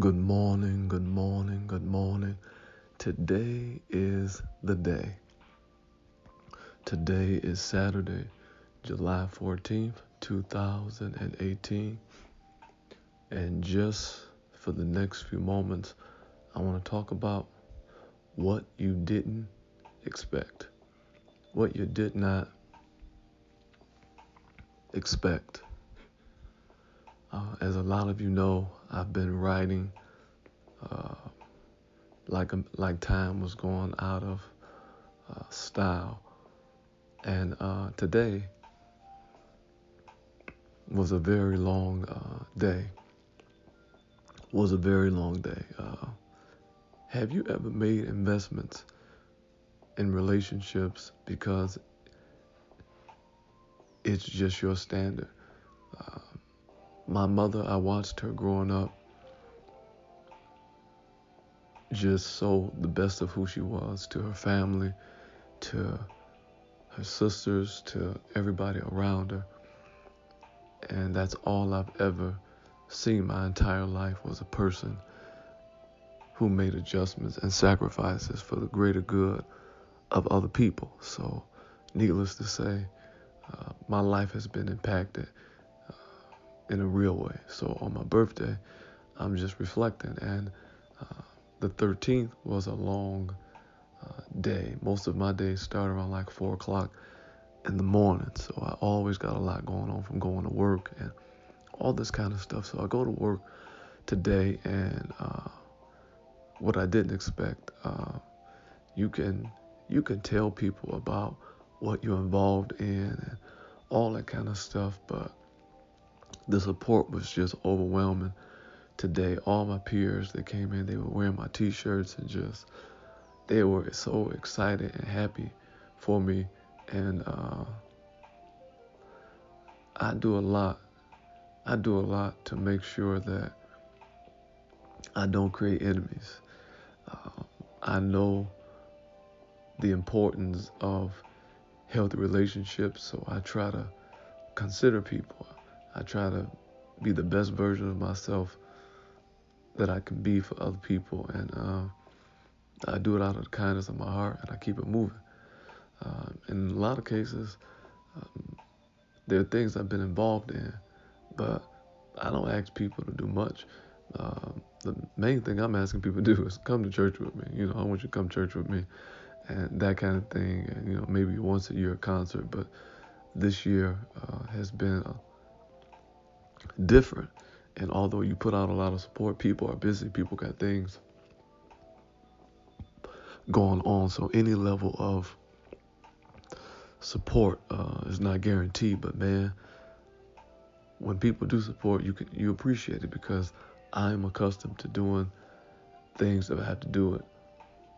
Good morning, good morning, good morning. Today is the day. Today is Saturday, July 14th, 2018. And just for the next few moments, I want to talk about what you didn't expect, what you did not expect. Uh, as a lot of you know, I've been writing uh, like like time was going out of uh, style, and uh, today was a very long uh, day. Was a very long day. Uh, have you ever made investments in relationships because it's just your standard? Uh, my mother, I watched her growing up just so the best of who she was to her family, to her sisters, to everybody around her. And that's all I've ever seen my entire life was a person who made adjustments and sacrifices for the greater good of other people. So, needless to say, uh, my life has been impacted in a real way. So on my birthday, I'm just reflecting. And uh, the 13th was a long uh, day. Most of my days start around like 4 o'clock in the morning. So I always got a lot going on from going to work and all this kind of stuff. So I go to work today, and uh, what I didn't expect, uh, you can you can tell people about what you're involved in and all that kind of stuff, but the support was just overwhelming today. All my peers that came in, they were wearing my t-shirts and just they were so excited and happy for me. And uh, I do a lot. I do a lot to make sure that I don't create enemies. Uh, I know the importance of healthy relationships, so I try to consider people. I try to be the best version of myself that I can be for other people, and uh, I do it out of the kindness of my heart, and I keep it moving. Uh, in a lot of cases, um, there are things I've been involved in, but I don't ask people to do much. Uh, the main thing I'm asking people to do is come to church with me. You know, I want you to come to church with me, and that kind of thing. And you know, maybe once a year a concert, but this year uh, has been a different. And although you put out a lot of support, people are busy. People got things going on. So any level of support uh, is not guaranteed. But man, when people do support, you can you appreciate it because I'm accustomed to doing things that I have to do it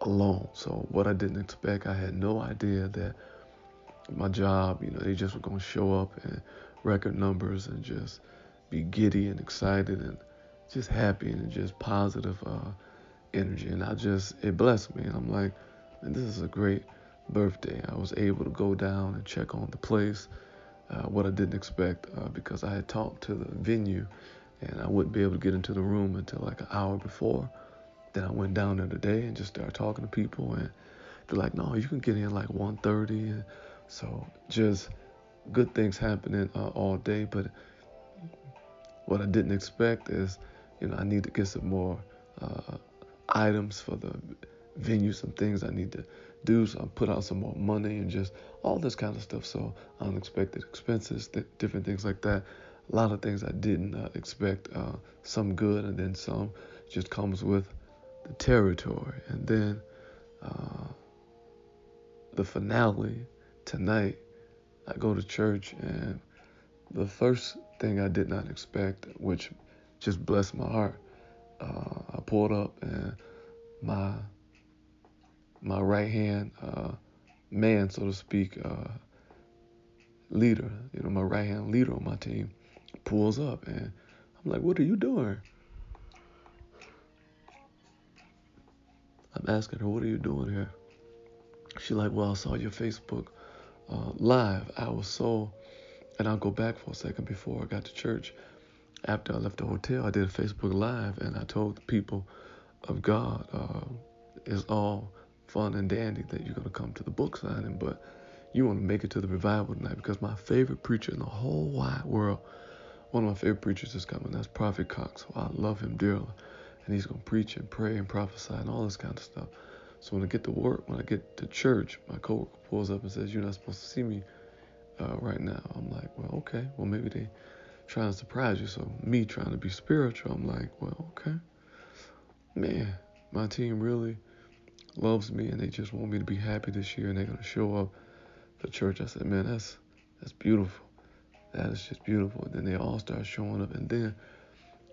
alone. So what I didn't expect, I had no idea that my job, you know, they just were going to show up and record numbers and just be giddy and excited and just happy and just positive uh, energy. And I just, it blessed me. And I'm like, man, this is a great birthday. I was able to go down and check on the place, uh, what I didn't expect uh, because I had talked to the venue and I wouldn't be able to get into the room until like an hour before. Then I went down there today and just started talking to people and they're like, no, you can get in like 1.30. And so just good things happening uh, all day. But what I didn't expect is, you know, I need to get some more uh, items for the venue, some things I need to do. So I put out some more money and just all this kind of stuff. So unexpected expenses, th- different things like that. A lot of things I didn't uh, expect. Uh, some good, and then some just comes with the territory. And then uh, the finale tonight, I go to church and the first thing I did not expect, which just blessed my heart. Uh, I pulled up and my my right hand uh, man, so to speak, uh, leader, you know, my right hand leader on my team, pulls up and I'm like, "What are you doing?" I'm asking her, "What are you doing here?" She's like, "Well, I saw your Facebook uh, live. I was so," and I'll go back for a second before I got to church. after I left the hotel, I did a Facebook Live and I told the people of God, uh, it's all fun and dandy that you're going to come to the book signing, but you want to make it to the revival tonight because my favorite preacher in the whole wide world, one of my favorite preachers is coming. That's Prophet Cox. I love him dearly. And he's going to preach and pray and prophesy and all this kind of stuff. So when I get to work, when I get to church, my coworker pulls up and says, You're not supposed to see me uh, right now. I'm like, Well, okay. Well, maybe they trying to surprise you. So me trying to be spiritual, I'm like, Well, okay. Man, my team really loves me and they just want me to be happy this year and they're to show up for church. I said, Man, that's that's beautiful. That is just beautiful. And then they all start showing up. And then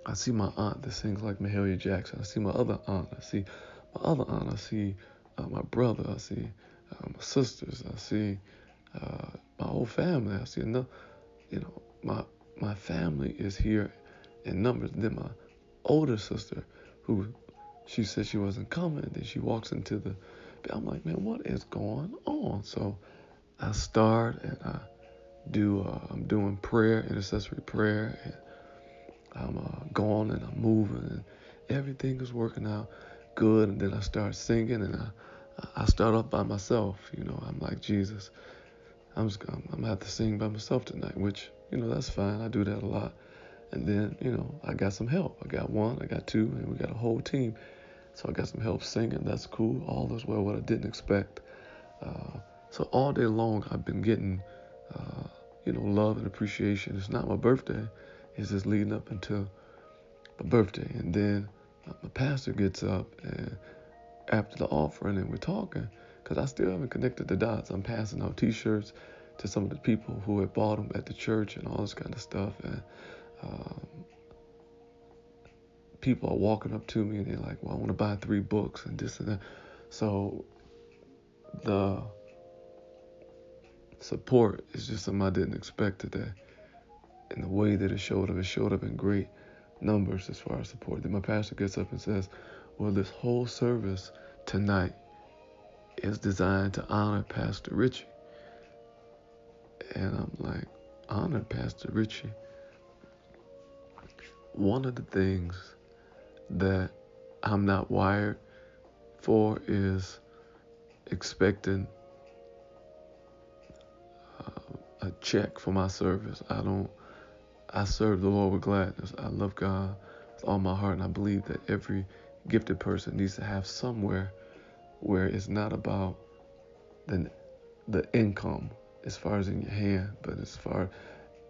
I see my aunt that sings like Mahalia Jackson. I see my other aunt. I see my other aunt. I see uh, my brother. I see uh, my sisters. I see uh, my whole family. I see enough. You know, my my family is here in numbers. Then my older sister, who she said she wasn't coming. Then she walks into the. I'm like, man, what is going on? So I start and I do. Uh, I'm doing prayer, intercessory prayer, and I'm uh, going and I'm moving, and everything is working out good. And then I start singing, and I I start off by myself. You know, I'm like Jesus. I'm just I'm, gonna have to sing by myself tonight, which you know that's fine. I do that a lot. And then you know I got some help. I got one, I got two, and we got a whole team. So I got some help singing. That's cool. All is well. What I didn't expect. Uh, so all day long I've been getting, uh, you know, love and appreciation. It's not my birthday. It's just leading up until my birthday, and then my pastor gets up and after the offering and we're talking because I still haven't connected the dots. I'm passing out T-shirts to some of the people who had bought them at the church and all this kind of stuff, and um, people are walking up to me and they're like, "Well, I want to buy three books and this and that." So the support is just something I didn't expect today, and the way that it showed up, it showed up in great numbers as far as support. Then my pastor gets up and says, "Well, this whole service tonight is designed to honor Pastor Richie," and I'm like, "Honor Pastor Richie." One of the things that I'm not wired for is expecting uh, a check for my service. I don't. I serve the Lord with gladness. I love God with all my heart, and I believe that every gifted person needs to have somewhere where it's not about the the income as far as in your hand, but as far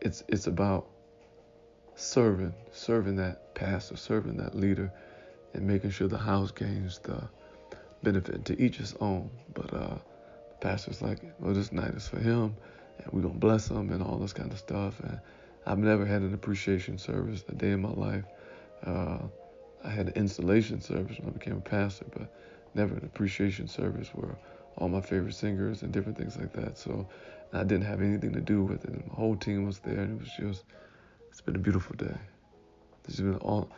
it's it's about serving, serving that pastor, serving that leader, and making sure the house gains the benefit to each his own. But uh, the pastor's like, well, this night is for him, and we're gonna bless him and all this kind of stuff. And I've never had an appreciation service a day in my life. Uh, I had an installation service when I became a pastor, but never an appreciation service where all my favorite singers and different things like that. So I didn't have anything to do with it. My whole team was there, and it was just it's been a beautiful day. This has been all.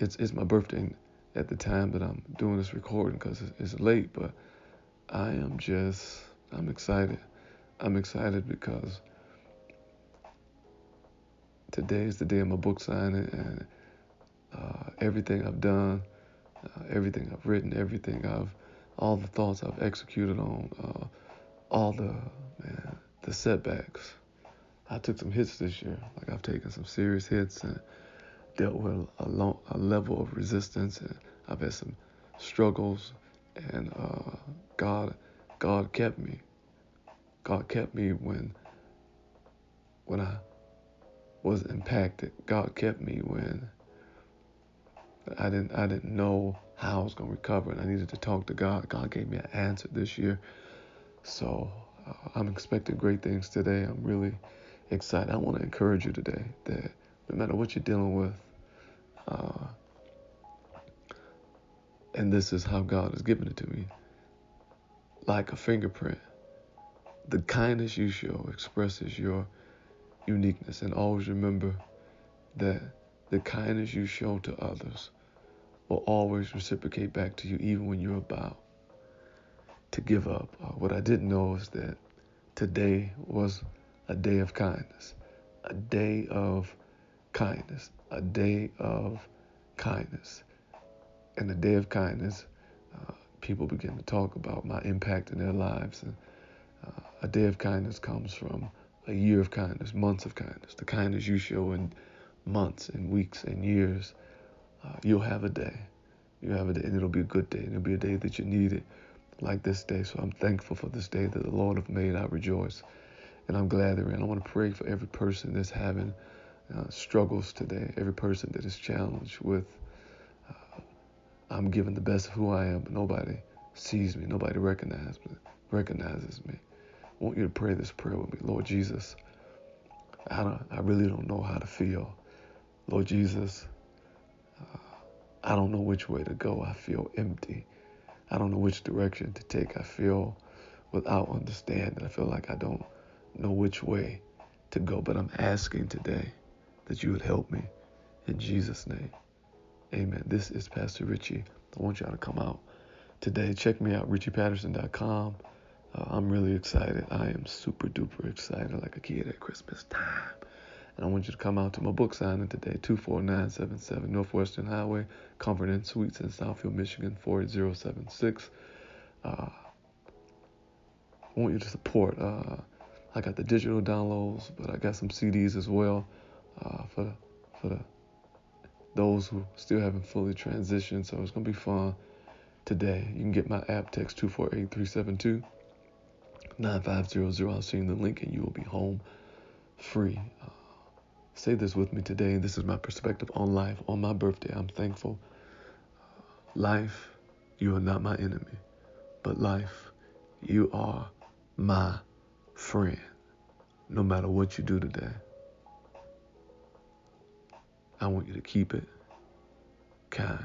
It's it's my birthday at the time that I'm doing this recording because it's, it's late, but I am just I'm excited. I'm excited because today is the day of my book signing, and uh, everything I've done, uh, everything I've written, everything I've, all the thoughts I've executed on, uh, all the man, the setbacks I took some hits this year. Like I've taken some serious hits and dealt with a, long, a level of resistance, and I've had some struggles. And uh, God, God kept me. God kept me when, when I was impacted. God kept me when I didn't, I didn't know how I was gonna recover, and I needed to talk to God. God gave me an answer this year, so uh, I'm expecting great things today. I'm really excited. I want to encourage you today that no matter what you're dealing with, uh, and this is how God has given it to me, like a fingerprint, the kindness you show expresses your uniqueness. And always remember that the kindness you show to others will always reciprocate back to you, even when you're about to give up. Uh, what I didn't know is that today was a day of kindness, a day of kindness, a day of kindness. And the day of kindness, uh, people begin to talk about my impact in their lives. And uh, a day of kindness comes from a year of kindness, months of kindness. The kindness you show in months and weeks and years, uh, you'll have a day. You'll have a day, and it'll be a good day, and it'll be a day that you need it, like this day. So I'm thankful for this day that the Lord have made. I rejoice, and I'm glad they're in. I want to pray for every person that's having uh, struggles today, every person that is challenged with, uh, I'm giving the best of who I am, but nobody sees me, nobody recognizes me. Recognizes me. I want you to pray this prayer with me, Lord Jesus. I I really don't know how to feel, Lord Jesus. Uh, I don't know which way to go. I feel empty. I don't know which direction to take. I feel without understanding. I feel like I don't know which way to go. But I'm asking today that you would help me. In Jesus' name, amen. This is Pastor Richie. I want y'all to come out today. Check me out, richiepatterson.com. Uh, I'm really excited. I am super duper excited, like a kid at Christmas time. And I want you to come out to my book signing today, 24977 Northwestern Highway, Comfort Inn Suites in Southfield, Michigan, 48076. Uh, I want you to support. Uh, I got the digital downloads, but I got some CDs as well uh, for for the those who still haven't fully transitioned. So it's gonna be fun today. You can get my app text 248 9500. I'll send you the link and you will be home free. Uh, Say this with me today. This is my perspective on life. On my birthday, I'm thankful. Life, you are not my enemy, but life, you are my friend. No matter what you do today, I want you to keep it kind.